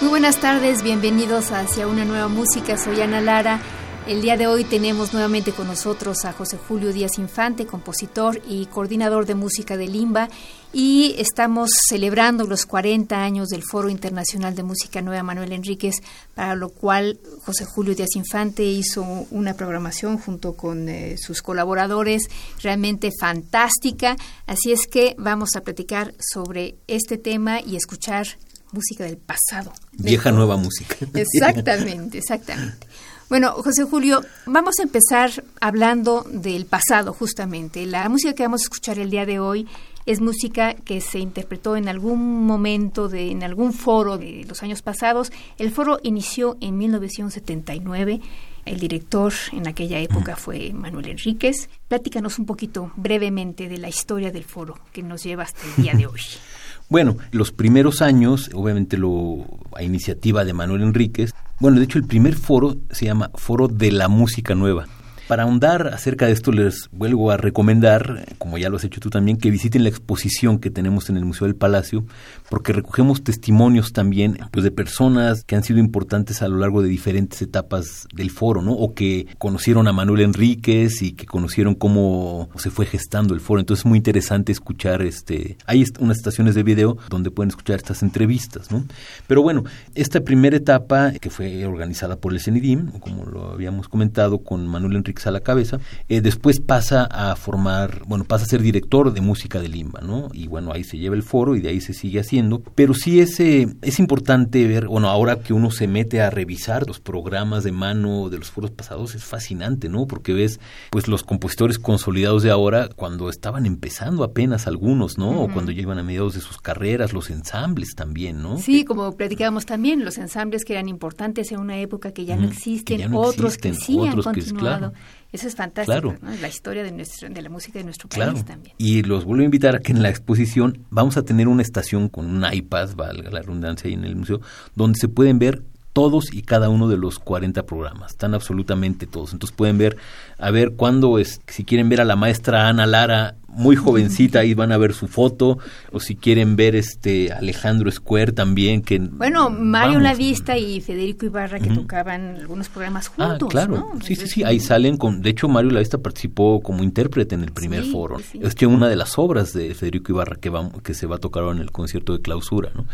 Muy buenas tardes, bienvenidos hacia una nueva música. Soy Ana Lara. El día de hoy tenemos nuevamente con nosotros a José Julio Díaz Infante, compositor y coordinador de música de Limba, y estamos celebrando los 40 años del Foro Internacional de Música Nueva Manuel Enríquez, para lo cual José Julio Díaz Infante hizo una programación junto con eh, sus colaboradores realmente fantástica. Así es que vamos a platicar sobre este tema y escuchar música del pasado. Vieja nueva música. Exactamente, exactamente. Bueno, José Julio, vamos a empezar hablando del pasado justamente. La música que vamos a escuchar el día de hoy es música que se interpretó en algún momento, de, en algún foro de los años pasados. El foro inició en 1979. El director en aquella época fue Manuel Enríquez. Platícanos un poquito brevemente de la historia del foro que nos lleva hasta el día de hoy. Bueno, los primeros años, obviamente lo, a iniciativa de Manuel Enríquez, bueno, de hecho el primer foro se llama Foro de la Música Nueva. Para ahondar acerca de esto les vuelvo a recomendar, como ya lo has hecho tú también, que visiten la exposición que tenemos en el Museo del Palacio, porque recogemos testimonios también pues, de personas que han sido importantes a lo largo de diferentes etapas del foro, ¿no? O que conocieron a Manuel Enríquez y que conocieron cómo se fue gestando el foro. Entonces es muy interesante escuchar este. Hay unas estaciones de video donde pueden escuchar estas entrevistas, ¿no? Pero bueno, esta primera etapa que fue organizada por el CENIDIM, como lo habíamos comentado, con Manuel Enríquez a la cabeza, eh, después pasa a formar, bueno, pasa a ser director de música de Limba, ¿no? Y bueno, ahí se lleva el foro y de ahí se sigue haciendo, pero sí es, eh, es importante ver, bueno, ahora que uno se mete a revisar los programas de mano de los foros pasados, es fascinante, ¿no? Porque ves, pues los compositores consolidados de ahora, cuando estaban empezando apenas algunos, ¿no? O cuando llevan a mediados de sus carreras, los ensambles también, ¿no? Sí, como platicábamos también, los ensambles que eran importantes en una época que ya no existen, otros que sí han continuado. Eso es fantástico, la historia de, nuestro, de la música de nuestro país también. Y los vuelvo a invitar a que en la exposición vamos a tener una estación con un iPad, valga la redundancia ahí en el museo, donde se pueden ver todos y cada uno de los 40 programas, están absolutamente todos. Entonces pueden ver, a ver cuándo es, si quieren ver a la maestra Ana Lara muy jovencita, ahí van a ver su foto, o si quieren ver este Alejandro Square también, que... Bueno, Mario La Vista y Federico Ibarra que tocaban algunos programas ah, juntos, Ah, claro, sí, sí, sí, ahí salen con... De hecho, Mario La Vista participó como intérprete en el primer foro. Es que una de las obras de Federico Ibarra que, va, que se va a tocar en el concierto de clausura, ¿no?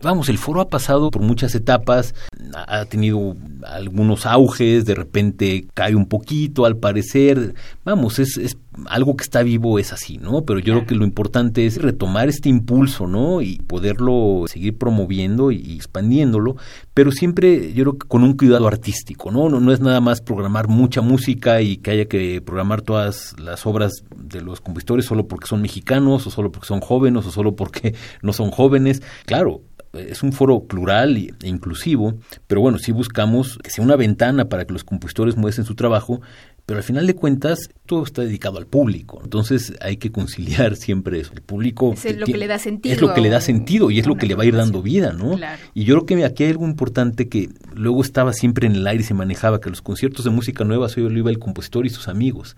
Vamos, el foro ha pasado por muchas etapas, ha tenido algunos auges, de repente cae un poquito, al parecer, vamos, es, es algo que está vivo es así, ¿no? Pero yo creo que lo importante es retomar este impulso, ¿no? Y poderlo seguir promoviendo y expandiéndolo, pero siempre yo creo que con un cuidado artístico, ¿no? No, no es nada más programar mucha música y que haya que programar todas las obras de los compositores solo porque son mexicanos o solo porque son jóvenes o solo porque no son jóvenes. Claro, es un foro plural e inclusivo, pero bueno, sí buscamos que sea una ventana para que los compositores muestren su trabajo, pero al final de cuentas todo está dedicado al público. Entonces hay que conciliar siempre eso. El público es lo que le da sentido. Es lo que le da sentido y es lo que le va a ir dando vida, ¿no? Y yo creo que aquí hay algo importante que luego estaba siempre en el aire y se manejaba, que los conciertos de música nueva solo iba el compositor y sus amigos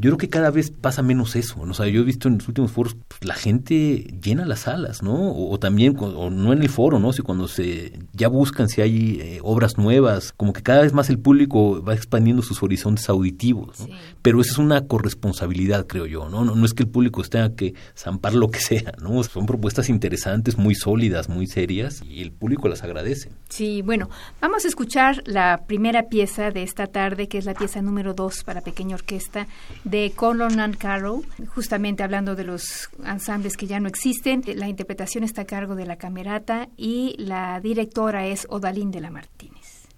yo creo que cada vez pasa menos eso. O sea, yo he visto en los últimos foros, pues, la gente llena las salas, ¿no? O, también, o no en el foro, ¿no? Si cuando se ya buscan si hay eh, obras nuevas, como que cada vez más el público va expandiendo sus horizontes auditivos, ¿no? Pero eso es una corresponsabilidad, creo yo, ¿no? ¿no? No es que el público tenga que zampar lo que sea, ¿no? Son propuestas interesantes, muy sólidas, muy serias, y el público las agradece. Sí, bueno, vamos a escuchar la primera pieza de esta tarde, que es la pieza número dos para pequeña orquesta de Colon and Carroll, justamente hablando de los ensambles que ya no existen. La interpretación está a cargo de la camerata y la directora es Odalín de la Martínez.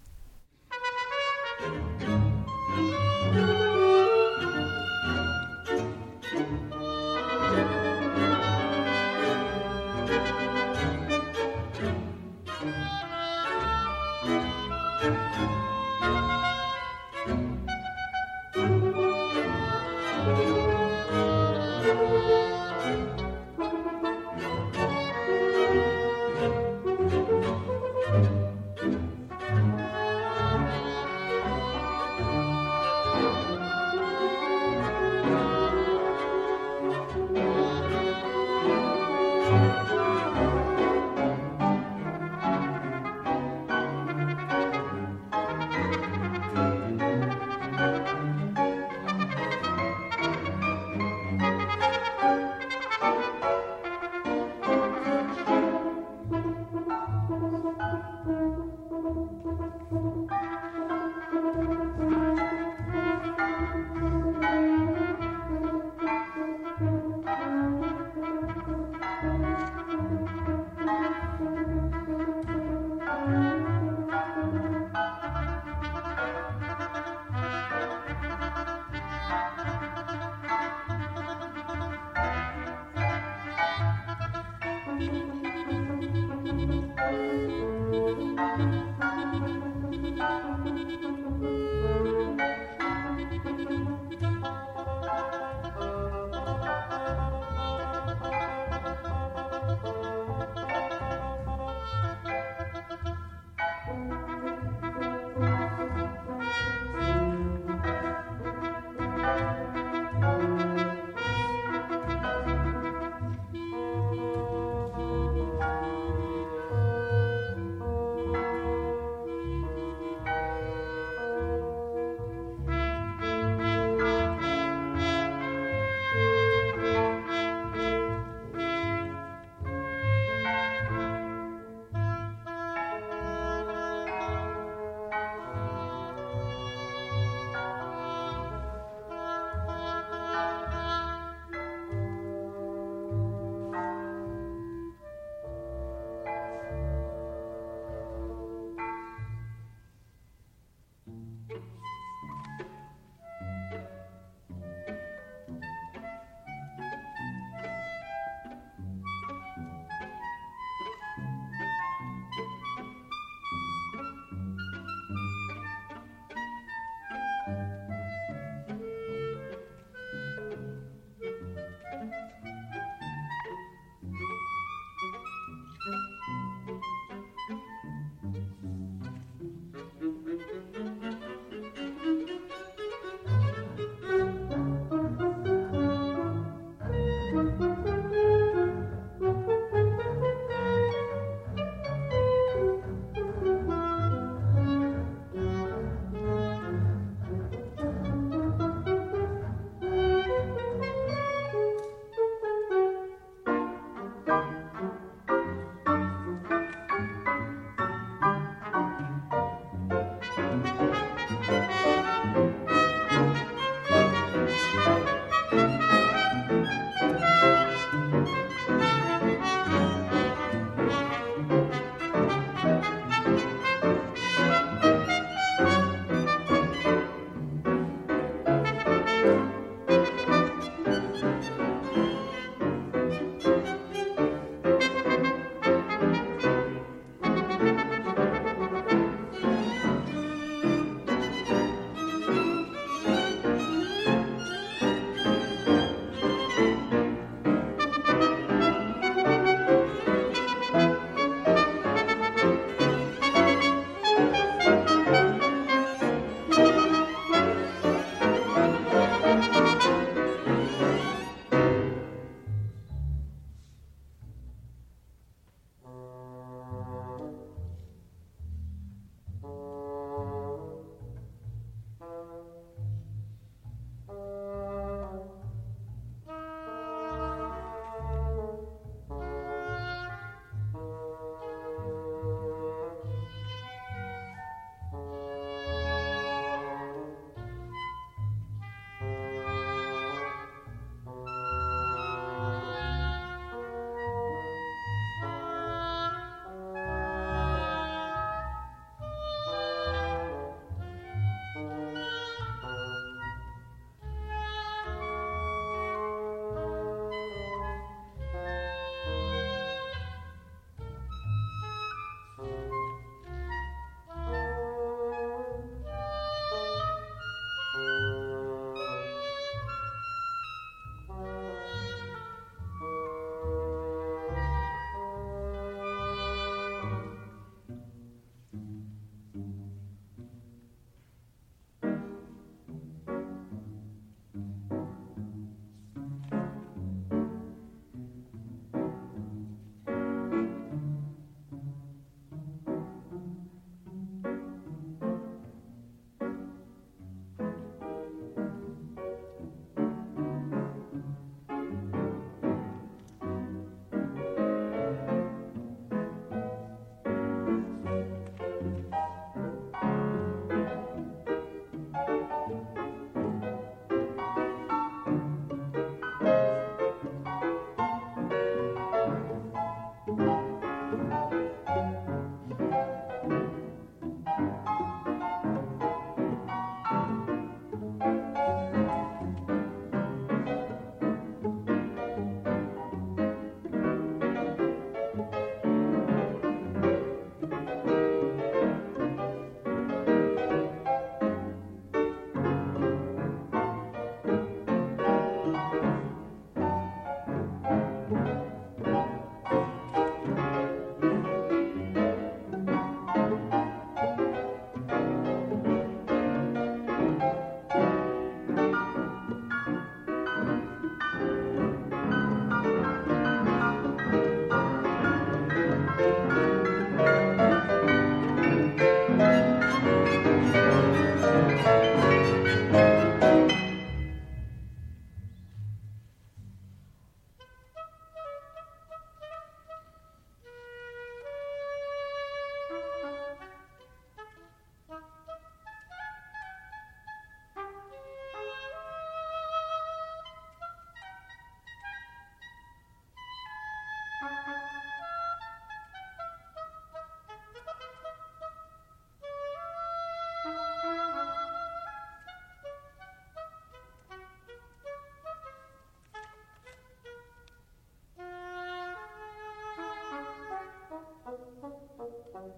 Thank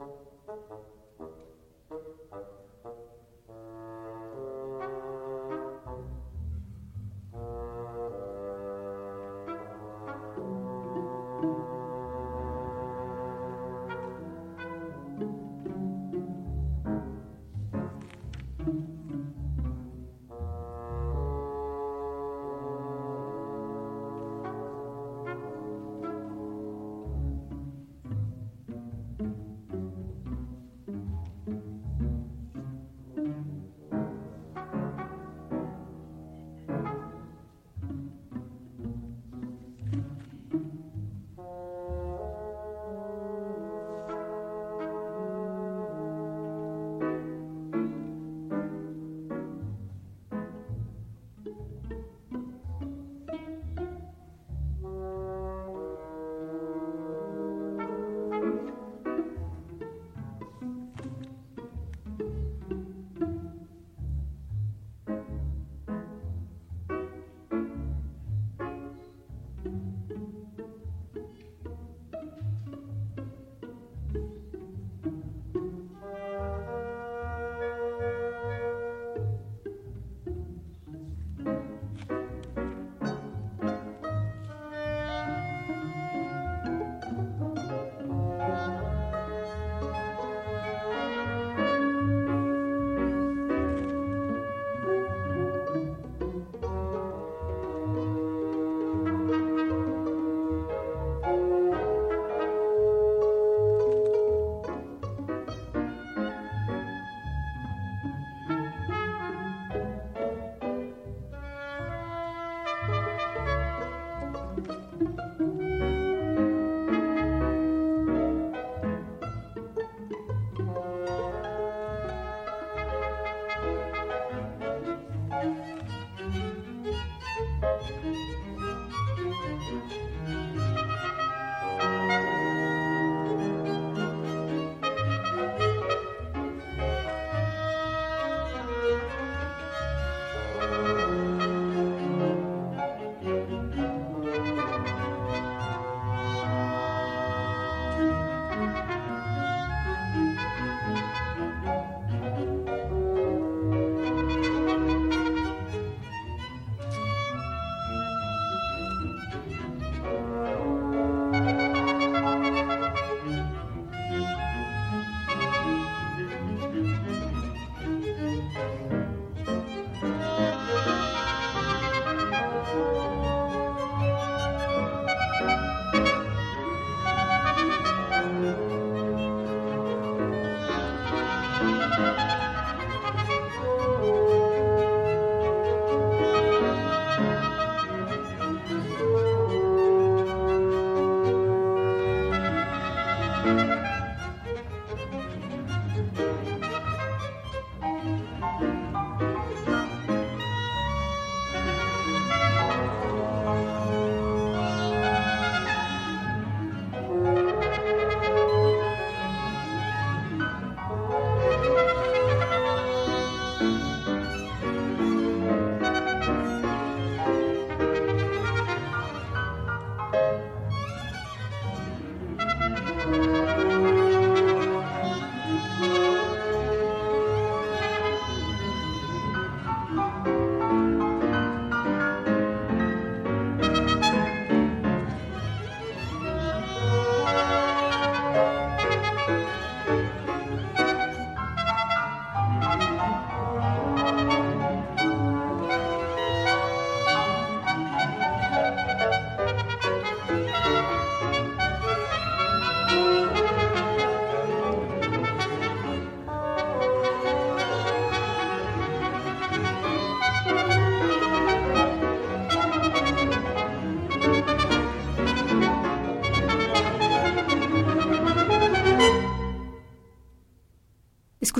you.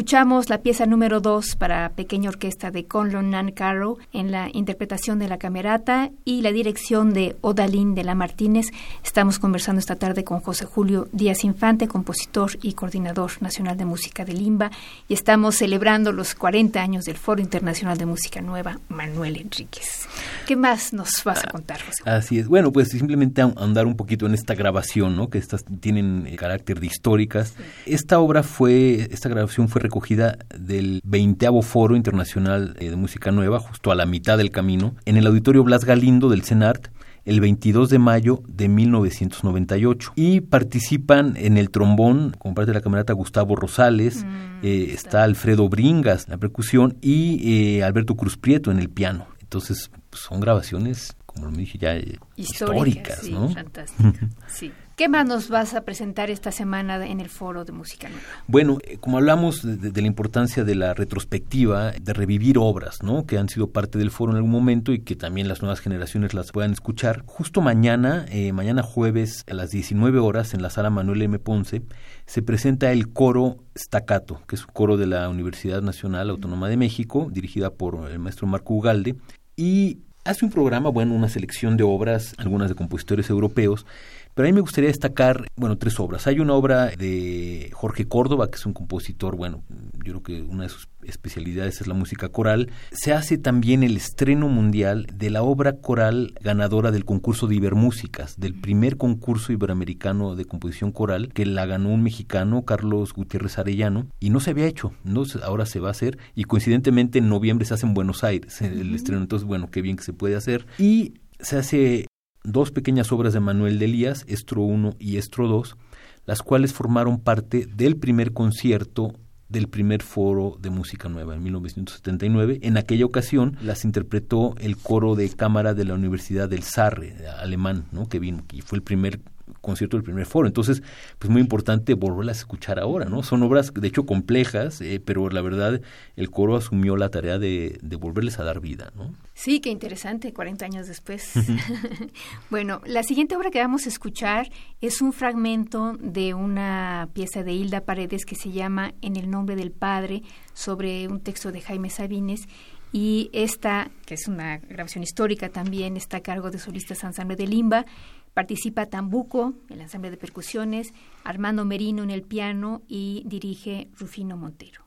Escuchamos la pieza número 2 para pequeña orquesta de Conlon Nan Caro en la interpretación de la camerata y la dirección de Odalín de la Martínez. Estamos conversando esta tarde con José Julio Díaz Infante, compositor y coordinador nacional de música de Limba, y estamos celebrando los 40 años del Foro Internacional de Música Nueva, Manuel Enríquez. ¿Qué más nos vas a contar, José? Así es. Bueno, pues simplemente andar un poquito en esta grabación, ¿no? Que estas tienen eh, carácter de históricas. Esta obra fue, esta grabación fue recogida del 20 Foro Internacional eh, de Música Nueva, justo a la mitad del camino, en el Auditorio Blas Galindo del CENART, el 22 de mayo de 1998. Y participan en el trombón, como parte de la camarata Gustavo Rosales, mm, eh, está Alfredo Bringas en la percusión y Alberto Cruz Prieto en el piano. Entonces, son grabaciones, como lo dije ya, eh, históricas, sí, ¿no? Sí. ¿Qué más nos vas a presentar esta semana en el Foro de Música Nueva? Bueno, eh, como hablamos de, la importancia de la retrospectiva, de revivir obras, ¿no? Que han sido parte del foro en algún momento y que también las nuevas generaciones las puedan escuchar. Justo mañana, eh, mañana jueves a las 19 horas en la sala Manuel M. Ponce, se presenta el coro Staccato, que es un coro de la Universidad Nacional Autónoma de México, dirigida por el maestro Marco Ugalde. Y hace un programa, bueno, una selección de obras, algunas de compositores europeos, pero a mí me gustaría destacar, bueno, tres obras. Hay una obra de Jorge Córdoba, que es un compositor, bueno, yo creo que una de sus especialidades es la música coral. Se hace también el estreno mundial de la obra coral ganadora del concurso de Ibermúsicas, del primer concurso iberoamericano de composición coral, que la ganó un mexicano, Carlos Gutiérrez Arellano, y no se había hecho, ¿no? ahora se va a hacer, y coincidentemente en noviembre se hace en Buenos Aires el estreno, entonces, bueno, qué bien que se puede hacer. Y se hace dos pequeñas obras de Manuel de Elías, Estro 1 y Estro 2, las cuales formaron parte del primer concierto del primer foro de música nueva en 1979. En aquella ocasión las interpretó el coro de cámara de la Universidad del Sarre, alemán, ¿no? que vino y fue el primer concierto del primer foro. Entonces, pues muy importante volverlas a escuchar ahora, ¿no? Son obras, de hecho, complejas, eh, pero la verdad el coro asumió la tarea de, de, volverles a dar vida, ¿no? Sí, qué interesante, 40 años después. bueno, la siguiente obra que vamos a escuchar es un fragmento de una pieza de Hilda Paredes que se llama En el nombre del Padre, sobre un texto de Jaime Sabines y esta, que es una grabación histórica también, está a cargo de solistas ensamble de Limba. Participa Tambuco, el ensamble de percusiones, Armando Merino en el piano y dirige Rufino Montero.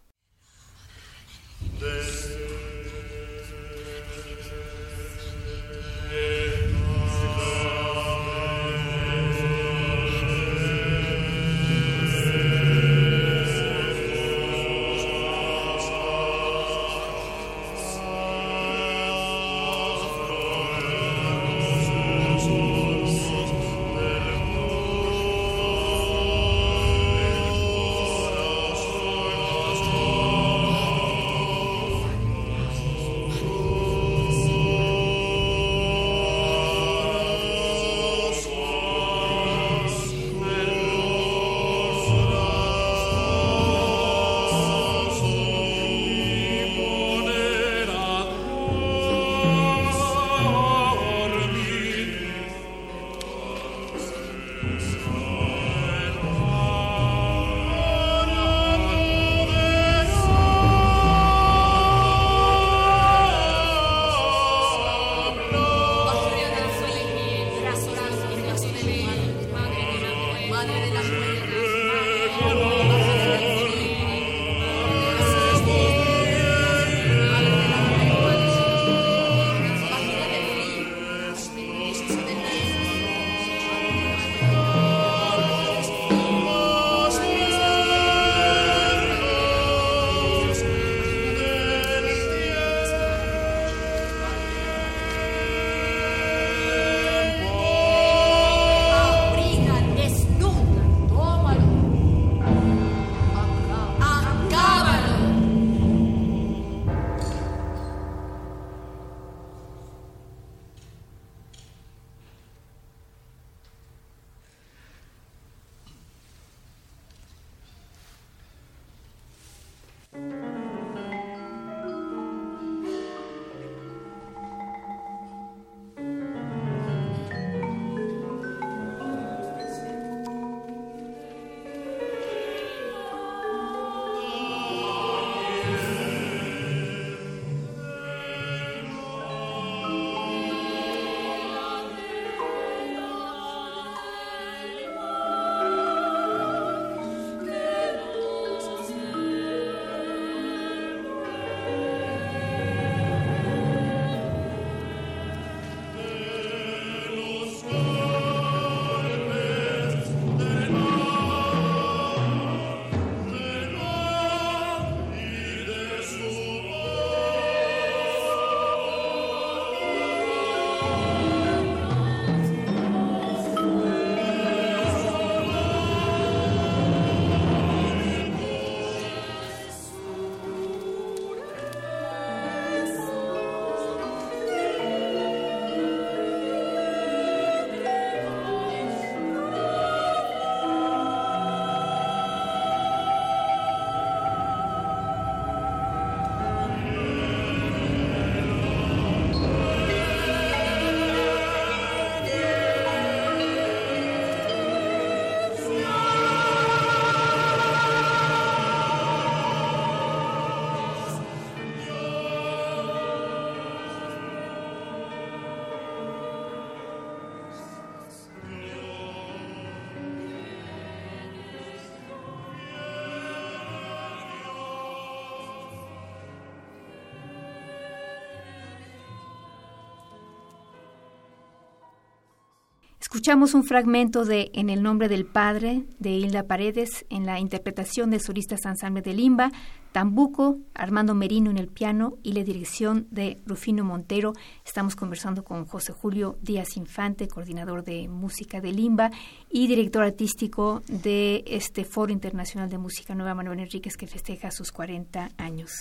Escuchamos un fragmento de En el nombre del Padre de Hilda Paredes en la interpretación de solistas ensamble de Limba, Tambuco, Armando Merino en el piano y la dirección de Rufino Montero. Estamos conversando con José Julio Díaz Infante, coordinador de música de Limba y director artístico de este Foro Internacional de Música Nueva Manuel Enríquez que festeja sus 40 años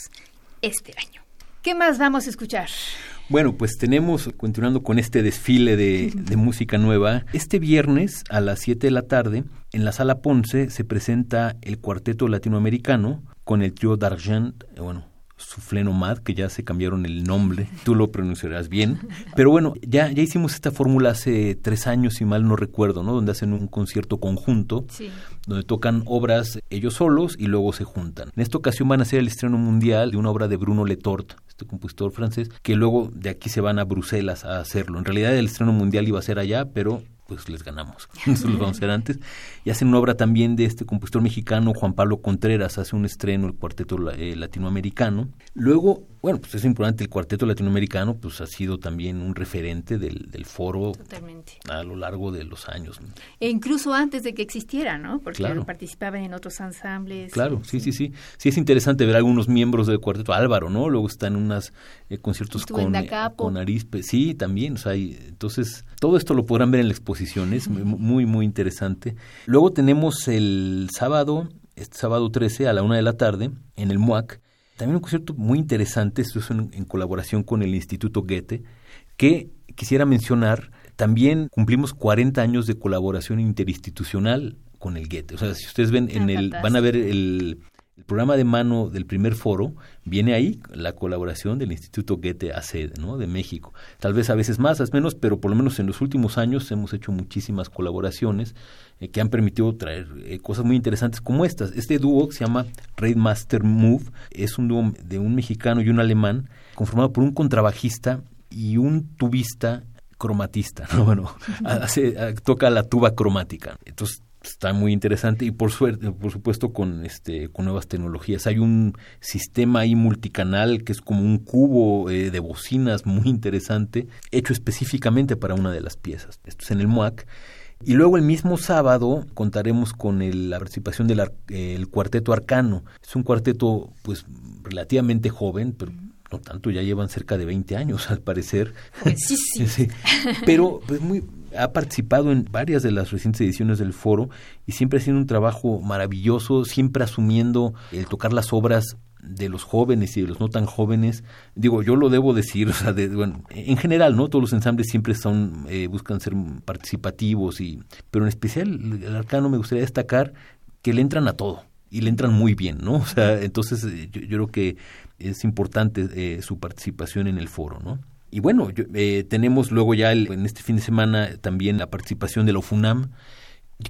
este año. ¿Qué más vamos a escuchar? Bueno, pues tenemos, continuando con este desfile de, música nueva, este viernes a las 7 de la tarde, en la sala Ponce se presenta el cuarteto latinoamericano con el trío d'Argent, eh, bueno, Soufflé Nomad, que ya se cambiaron el nombre, tú lo pronunciarás bien. Pero bueno, ya, ya hicimos esta fórmula hace tres años, si mal no recuerdo, ¿no? Donde hacen un concierto conjunto, donde tocan obras ellos solos y luego se juntan. En esta ocasión van a hacer el estreno mundial de una obra de Bruno Letort, este compositor francés, que luego de aquí se van a Bruselas a hacerlo. En realidad el estreno mundial iba a ser allá, pero pues les ganamos. Eso lo vamos a hacer antes. Y hacen una obra también de este compositor mexicano, Juan Pablo Contreras, hace un estreno, el cuarteto eh, latinoamericano. Luego, bueno, pues es importante, el cuarteto latinoamericano pues ha sido también un referente del, del foro a lo largo de los años. E incluso antes de que existiera, ¿no? Porque participaban en otros ensambles. Claro, sí, sí, sí. Sí es interesante ver algunos miembros del cuarteto. Álvaro, ¿no? Luego están en unos eh, conciertos con, eh, con Arispe. Sí, también. O sea, entonces, todo esto lo podrán ver en la exposición. Muy, muy interesante. Luego tenemos el sábado, este sábado 13 a la una de la tarde, en el MUAC, también un concierto muy interesante, esto es en, colaboración con el Instituto Goethe, que quisiera mencionar, también cumplimos 40 años de colaboración interinstitucional con el Goethe. O sea, si ustedes ven en el, van a ver el, el programa de mano del primer foro viene ahí la colaboración del Instituto Goethe AC ¿no? de México. Tal vez a veces más, a veces menos, pero por lo menos en los últimos años hemos hecho muchísimas colaboraciones eh, que han permitido traer eh, cosas muy interesantes como estas. Este dúo se llama Raid Master Move es un dúo de un mexicano y un alemán conformado por un contrabajista y un tubista cromatista, ¿no? Bueno, hace, toca la tuba cromática. Entonces está muy interesante y por suerte por supuesto con este con nuevas tecnologías. Hay un sistema ahí multicanal que es como un cubo eh, de bocinas muy interesante hecho específicamente para una de las piezas. Esto es en el MUAC. Y luego el mismo sábado contaremos con la participación del cuarteto arcano. Es un cuarteto pues relativamente joven pero no tanto, ya llevan cerca de 20 años al parecer. sí, sí. Pero pues muy ha participado en varias de las recientes ediciones del foro y siempre ha sido un trabajo maravilloso, siempre asumiendo el tocar las obras de los jóvenes y de los no tan jóvenes. Digo, yo lo debo decir, o sea, de, bueno, en general, ¿no? Todos los ensambles siempre son, eh, buscan ser participativos, y, pero en especial el arcano me gustaría destacar que le entran a todo y le entran muy bien, ¿no? O sea, entonces eh, yo, creo que es importante eh, su participación en el foro, ¿no? Y bueno, eh, tenemos luego ya en este fin de semana también la participación de la UFUNAM,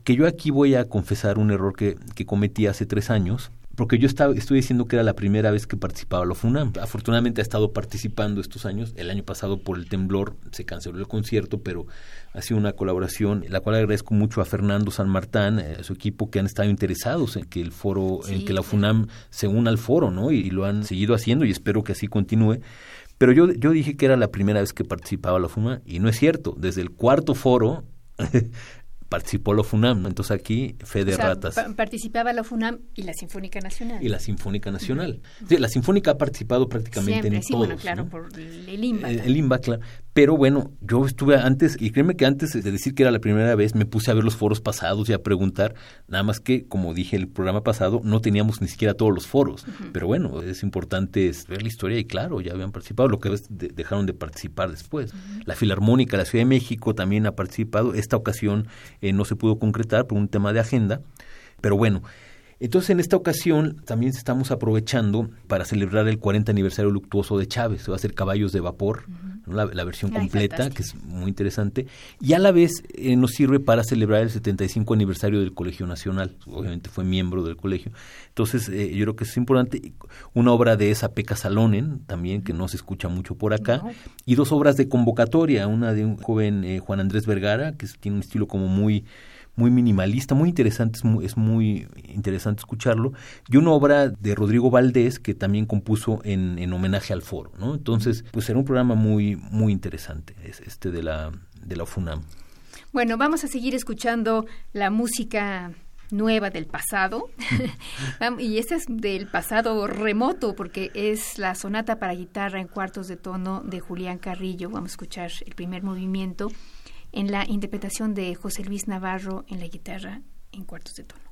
que yo aquí voy a confesar un error que, que cometí hace tres años, porque yo estaba, estoy diciendo que era la primera vez que participaba la UFUNAM. Afortunadamente ha estado participando estos años. El año pasado por el temblor se canceló el concierto, pero ha sido una colaboración, la cual agradezco mucho a Fernando San Martán, eh, a su equipo que han estado interesados en que el foro, en que la UFUNAM se una al foro, ¿no? y lo han seguido haciendo y espero que así continúe. Pero yo, yo dije que era la primera vez que participaba la FUMA y no es cierto. Desde el cuarto foro participó la FUNAM, entonces aquí fe de ratas. participaba la FUNAM y la Sinfónica Nacional. Y la Sinfónica Nacional. la Sinfónica ha participado prácticamente en sí, todos. claro, por el IMBA. El, IMBA, claro. Pero bueno, yo estuve antes, y créeme que antes de decir que era la primera vez, me puse a ver los foros pasados y a preguntar, nada más que, como dije el programa pasado, no teníamos ni siquiera todos los foros. Pero bueno, es importante ver la historia y claro, ya habían participado, lo que dejaron de participar después. La Filarmónica, la Ciudad de México también ha participado. Esta ocasión eh, no se pudo concretar por un tema de agenda. Pero bueno, entonces, en esta ocasión también estamos aprovechando para celebrar el 40 aniversario luctuoso de Chávez. Se va a hacer Caballos de Vapor, la, versión completa, que es muy interesante. Y a la vez eh, nos sirve para celebrar el 75 aniversario del Colegio Nacional. Obviamente fue miembro del colegio. Entonces, eh, yo creo que es importante. Una obra de esa Peca Salonen, también, que no se escucha mucho por acá. Y dos obras de convocatoria. Una de un joven eh, Juan Andrés Vergara, que tiene un estilo como muy muy minimalista, muy interesante, es muy, interesante escucharlo, y una obra de Rodrigo Valdés que también compuso en, en homenaje al foro, ¿no? Entonces, pues será un programa muy, muy interesante, este de la, de la FUNAM. Bueno, vamos a seguir escuchando la música nueva del pasado. y esta es del pasado remoto porque es la sonata para guitarra en cuartos de tono de Julián Carrillo. Vamos a escuchar el primer movimiento en la interpretación de José Luis Navarro en la guitarra en cuartos de tono.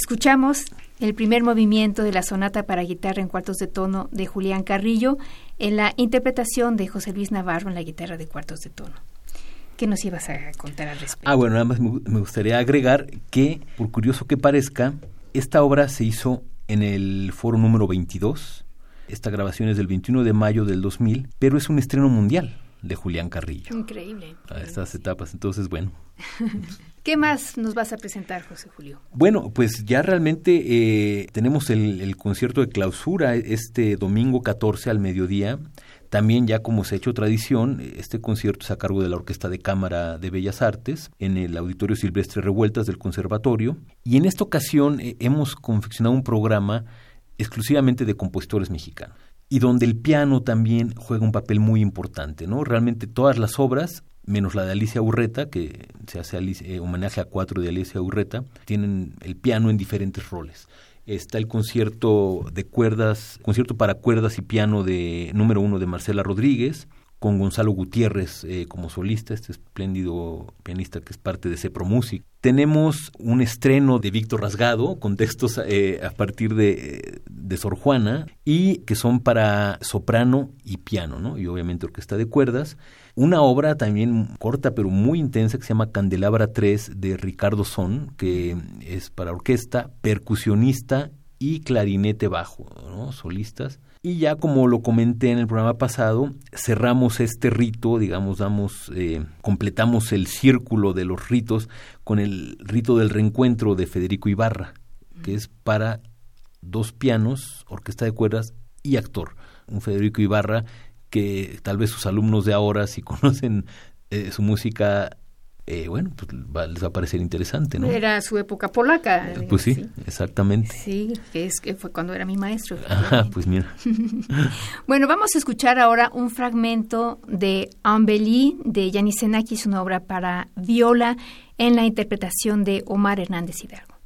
Escuchamos el primer movimiento de la sonata para guitarra en cuartos de tono de Julián Carrillo en la interpretación de José Luis Navarro en la guitarra de cuartos de tono. ¿Qué nos ibas a contar al respecto? Ah, bueno, nada más me gustaría agregar que, por curioso que parezca, esta obra se hizo en el foro número 22. Esta grabación es del 21 de mayo del 2000, pero es un estreno mundial de Julián Carrillo. Increíble. A estas etapas, entonces, bueno. ¿Qué más nos vas a presentar, José Julio? Bueno, pues ya realmente eh, tenemos el, concierto de clausura este domingo 14 al mediodía. También ya como se ha hecho tradición, este concierto es a cargo de la Orquesta de Cámara de Bellas Artes en el Auditorio Silvestre Revueltas del Conservatorio. Y en esta ocasión eh, hemos confeccionado un programa exclusivamente de compositores mexicanos y donde el piano también juega un papel muy importante, ¿no? Realmente todas las obras menos la de Alicia Urreta, que se hace eh, homenaje a cuatro de Alicia Urreta, tienen el piano en diferentes roles. Está el concierto de cuerdas, concierto para cuerdas y piano de número uno de Marcela Rodríguez, con Gonzalo Gutiérrez eh, como solista, este espléndido pianista que es parte de Cepro Music. Tenemos un estreno de Víctor Rasgado con textos eh, a partir de, de, Sor Juana y que son para soprano y piano, ¿no? Y obviamente orquesta de cuerdas. Una obra también corta pero muy intensa que se llama Candelabra 3 de Ricardo Son, que es para orquesta, percusionista y clarinete bajo, ¿no? Solistas y ya como lo comenté en el programa pasado, cerramos este rito, digamos, damos, eh, completamos el círculo de los ritos con el rito del reencuentro de Federico Ibarra, que es para dos pianos, orquesta de cuerdas y actor. Un Federico Ibarra que tal vez sus alumnos de ahora, si conocen eh, su música, eh, bueno, pues les va a parecer interesante, ¿no? Era su época polaca. Eh, pues sí, exactamente. Sí, que es que fue cuando era mi maestro. Ajá, pues mira. bueno, vamos a escuchar ahora un fragmento de Ambeli de Yanis Senakis, una obra para viola en la interpretación de Omar Hernández Hidalgo.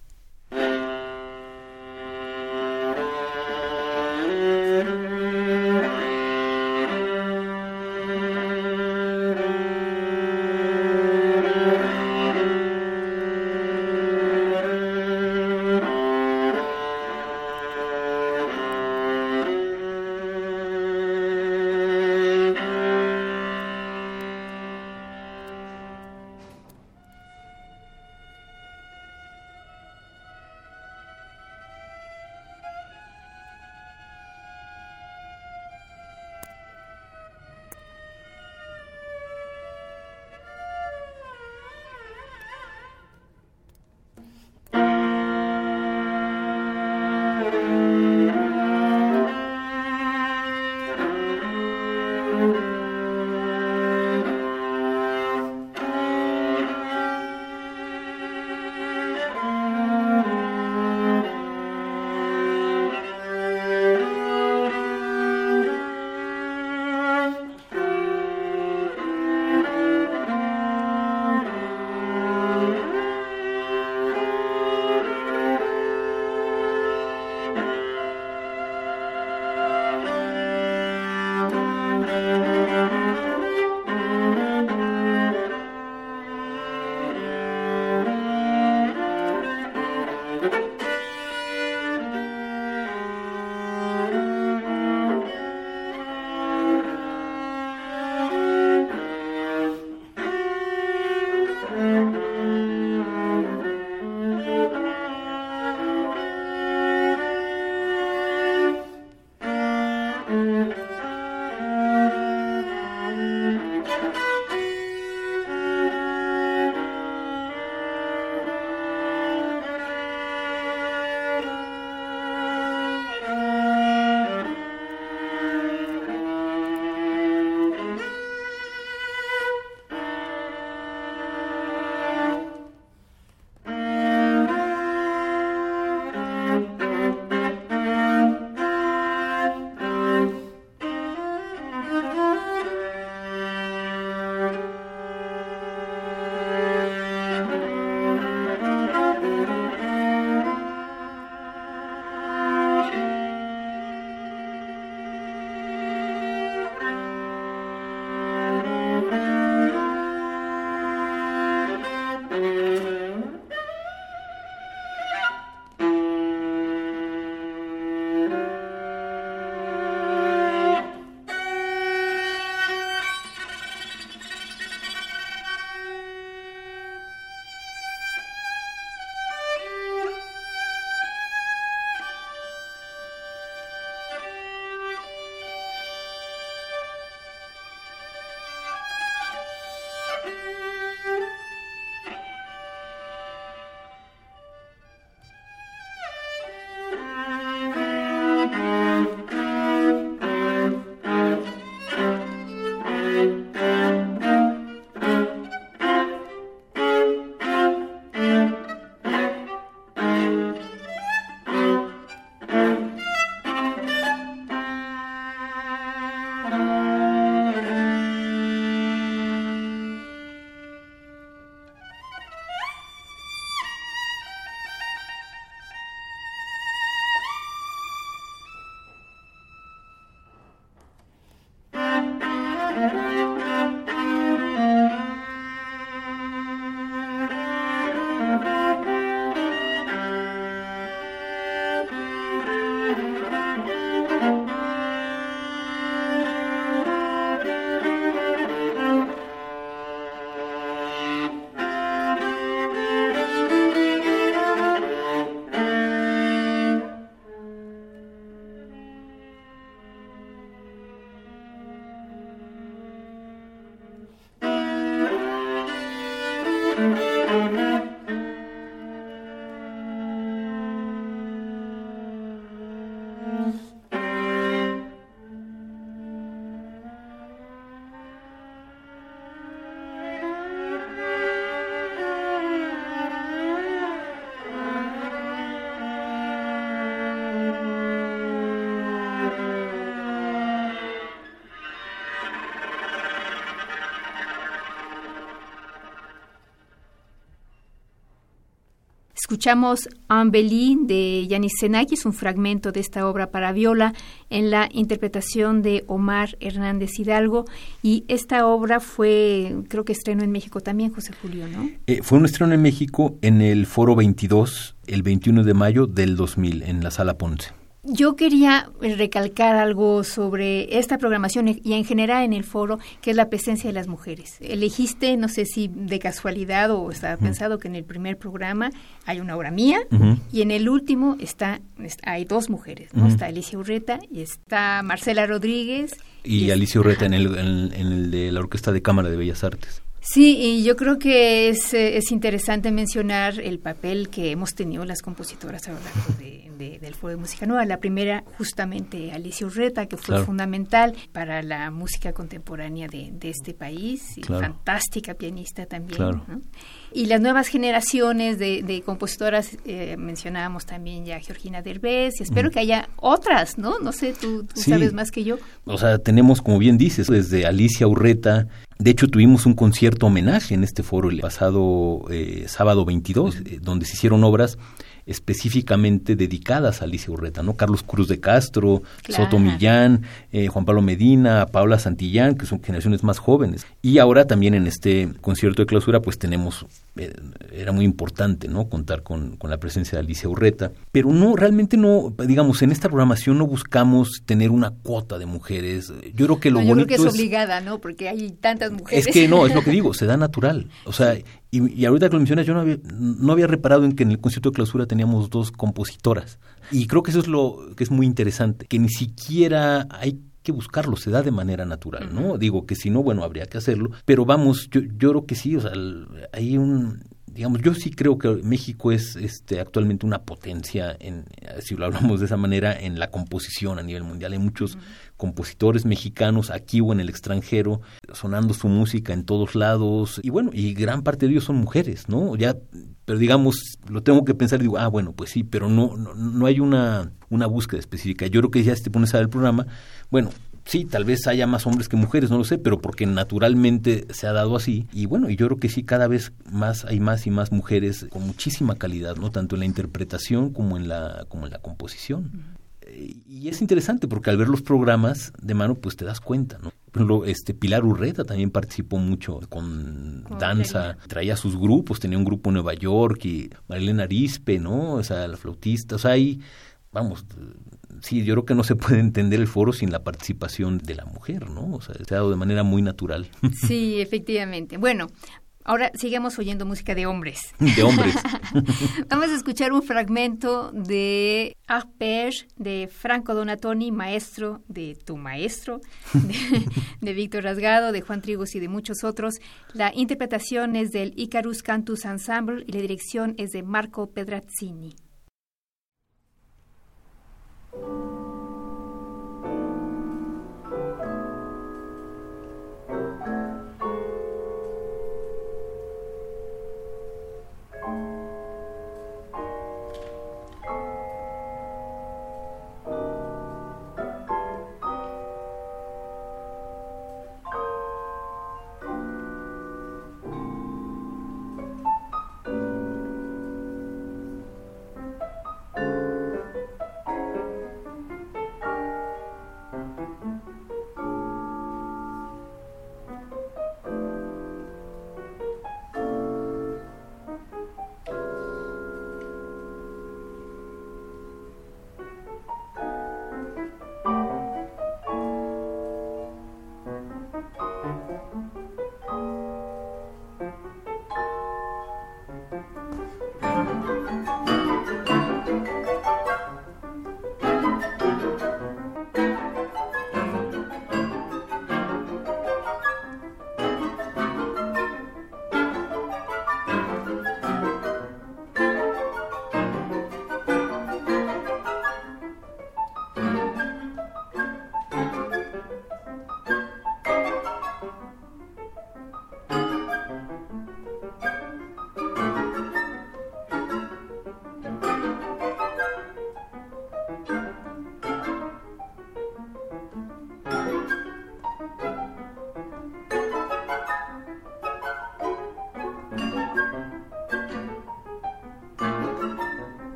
Escuchamos Ambelí de Yanis Xenakis, un fragmento de esta obra para viola en la interpretación de Omar Hernández Hidalgo. Y esta obra fue, creo que estrenó en México también, José Julio, ¿no? Eh, fue un estreno en México en el Foro 22, el 21 de mayo del 2000, en la Sala Ponce. Yo quería recalcar algo sobre esta programación y en general en el foro, que es la presencia de las mujeres. Elegiste, no sé si de casualidad o estaba pensado que en el primer programa hay una obra mía y en el último está, hay dos mujeres, ¿no? Está Alicia Urreta y está Marcela Rodríguez. Y, Alicia Urreta en el, en el de la Orquesta de Cámara de Bellas Artes. Sí, y yo creo que es, eh, es interesante mencionar el papel que hemos tenido las compositoras a lo largo de, del Foro de Música Nueva. La primera, justamente Alicia Urreta, que fue fundamental para la música contemporánea de, de este país, y fantástica pianista también. Y las nuevas generaciones de, compositoras, eh, mencionábamos también ya Georgina Derbez, y espero que haya otras, ¿no? No sé, tú, sabes más que yo. O sea, tenemos, como bien dices, desde Alicia Urreta, de hecho, tuvimos un concierto homenaje en este foro el pasado eh, sábado 22, eh, donde se hicieron obras específicamente dedicadas a Alicia Urreta, ¿no? Carlos Cruz de Castro, Soto Millán, eh, Juan Pablo Medina, Paula Santillán, que son generaciones más jóvenes. Y ahora también en este concierto de clausura, pues tenemos, era muy importante, ¿no? Contar con, con, la presencia de Alicia Urreta. Pero no, realmente no, digamos, en esta programación no buscamos tener una cuota de mujeres. Yo creo que lo bonito yo creo que es, obligada, ¿no? Porque hay tantas mujeres. Es que no, es lo que digo, se da natural. O sea, y, ahorita que lo mencionas, yo no había, no había reparado en que en el concierto de clausura teníamos dos compositoras. Y creo que eso es lo que es muy interesante, que ni siquiera hay que buscarlo, se da de manera natural, ¿no? Digo que si no, bueno, habría que hacerlo, pero vamos, yo, yo creo que sí, o sea, hay un, digamos, yo sí creo que México es este, actualmente una potencia, en, si lo hablamos de esa manera, en la composición a nivel mundial. Hay muchos compositores mexicanos aquí o en el extranjero, sonando su música en todos lados, y bueno, y gran parte de ellos son mujeres, ¿no? Ya, pero digamos, lo tengo que pensar y digo, ah, bueno, pues sí, pero no, no, no hay una, una búsqueda específica. Yo creo que ya si te pones a ver el programa, bueno, sí, tal vez haya más hombres que mujeres, no lo sé, pero porque naturalmente se ha dado así. Y bueno, y yo creo que sí, cada vez más hay más y más mujeres con muchísima calidad, ¿no? Tanto en la interpretación como en la, como en la composición y es interesante porque al ver los programas de mano, pues te das cuenta, ¿no? Por ejemplo, este Pilar Urreta también participó mucho con danza, traía sus grupos, tenía un grupo en Nueva York y Marilena Arispe, ¿no? O sea, la flautista, o sea, ahí, vamos, sí, yo creo que no se puede entender el foro sin la participación de la mujer, ¿no? O sea, se ha dado de manera muy natural. Sí, efectivamente. Bueno, Ahora sigamos oyendo música de hombres. De hombres. Vamos a escuchar un fragmento de Arpege de Franco Donatoni, maestro de tu maestro, de, Víctor Rasgado, de Juan Trigos y de muchos otros. La interpretación es del Icarus Cantus Ensemble y la dirección es de Marco Pedrazzini.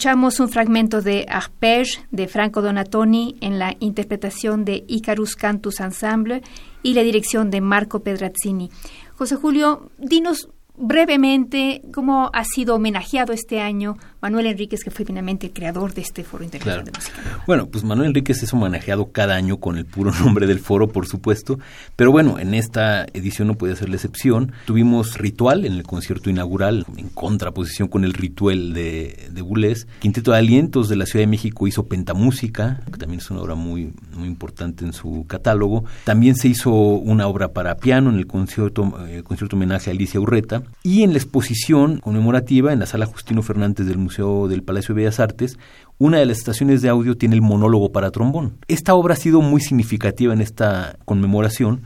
Escuchamos un fragmento de Arpege de Franco Donatoni en la interpretación de Icarus Cantus Ensemble y la dirección de Marco Pedrazzini. José Julio, dinos brevemente cómo ha sido homenajeado este año Manuel Enríquez, que fue finalmente el creador de este Foro Internacional de Música. Bueno, pues Manuel Enríquez es homenajeado cada año con el puro nombre del foro, por supuesto, pero bueno, en esta edición no puede ser la excepción. Tuvimos Ritual en el concierto inaugural, en contraposición con el Ritual de, de Bulés. Quinteto de Alientos de la Ciudad de México hizo Pentamúsica, que también es una obra muy, muy importante en su catálogo. También se hizo una obra para piano en el concierto, eh, concierto homenaje a Alicia Urreta. Y en la exposición conmemorativa en la sala Justino Fernández del Museo del Palacio de Bellas Artes, una de las estaciones de audio tiene el monólogo para trombón. Esta obra ha sido muy significativa en esta conmemoración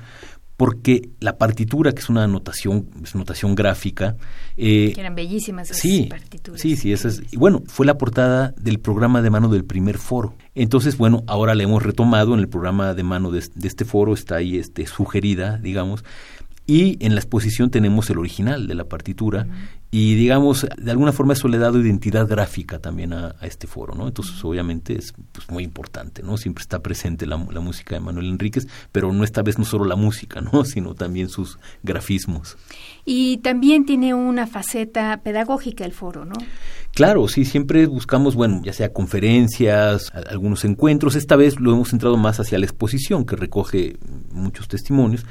porque la partitura, que es una notación, es notación gráfica... Eh, que eran bellísimas esas sí, partituras. Sí, sí, esa es, y bueno, fue la portada del programa de mano del primer foro. Entonces, bueno, ahora la hemos retomado en el programa de mano de, de este foro, está ahí este, sugerida, digamos, y en la exposición tenemos el original de la partitura y digamos de alguna forma eso le ha dado identidad gráfica también a, este foro no entonces obviamente es pues, muy importante no siempre está presente la, la, música de Manuel Enríquez pero no esta vez no solo la música no sino también sus grafismos. Y también tiene una faceta pedagógica el foro no Claro, sí, siempre buscamos, bueno, ya sea conferencias, algunos encuentros. Esta vez lo hemos centrado más hacia la exposición, que recoge muchos testimonios.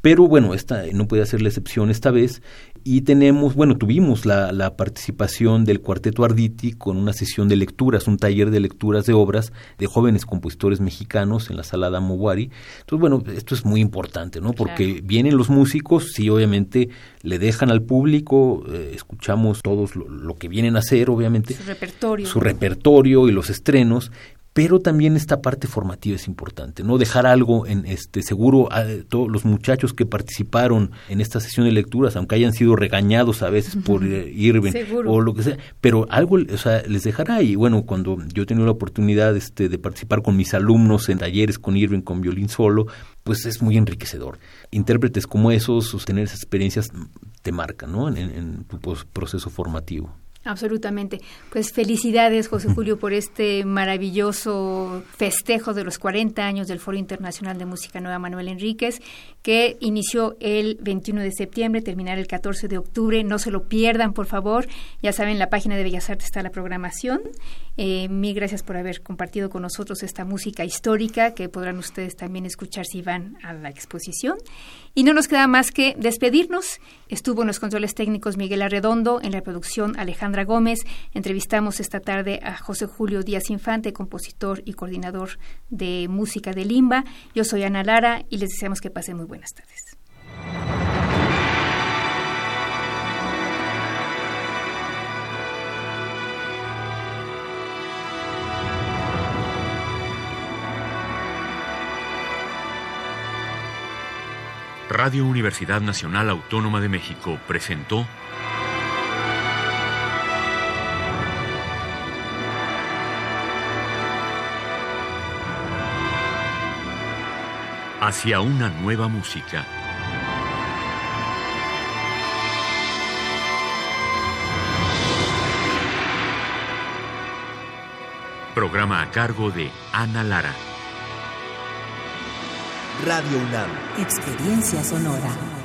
Pero bueno, esta no puede ser la excepción esta vez. Y tenemos, bueno, tuvimos la, la, participación del Cuarteto Arditi con una sesión de lecturas, un taller de lecturas de obras de jóvenes compositores mexicanos en la sala Damowari. Entonces, bueno, esto es muy importante, ¿no? Porque vienen los músicos, sí, obviamente le dejan al público, eh, escuchamos todos lo, lo, que vienen a hacer, obviamente. Su repertorio. Su repertorio y los estrenos, pero también esta parte formativa es importante, no dejar algo en este seguro a todos los muchachos que participaron en esta sesión de lecturas, aunque hayan sido regañados a veces por eh, Irving o lo que sea, pero algo o sea, les dejará y bueno, cuando yo he tenido la oportunidad este de participar con mis alumnos en talleres con Irving con violín solo, pues es muy enriquecedor. Intérpretes como esos, sostener esas experiencias te marcan, ¿no? en, en tu proceso formativo. Absolutamente. Pues felicidades, José Julio, por este maravilloso festejo de los 40 años del Foro Internacional de Música Nueva Manuel Enríquez, que inició el 21 de septiembre, terminará el 14 de octubre. No se lo pierdan, por favor. Ya saben, en la página de Bellas Artes está la programación. Eh, mil gracias por haber compartido con nosotros esta música histórica que podrán ustedes también escuchar si van a la exposición. Y no nos queda más que despedirnos. Estuvo en los controles técnicos Miguel Arredondo, en la producción Alejandra Gómez. Entrevistamos esta tarde a José Julio Díaz Infante, compositor y coordinador de música de Limba. Yo soy Ana Lara y les deseamos que pasen muy buenas. Radio Universidad Nacional Autónoma de México presentó Hacia una nueva música. Programa a cargo de Ana Lara. Radio UNAM. Experiencia sonora.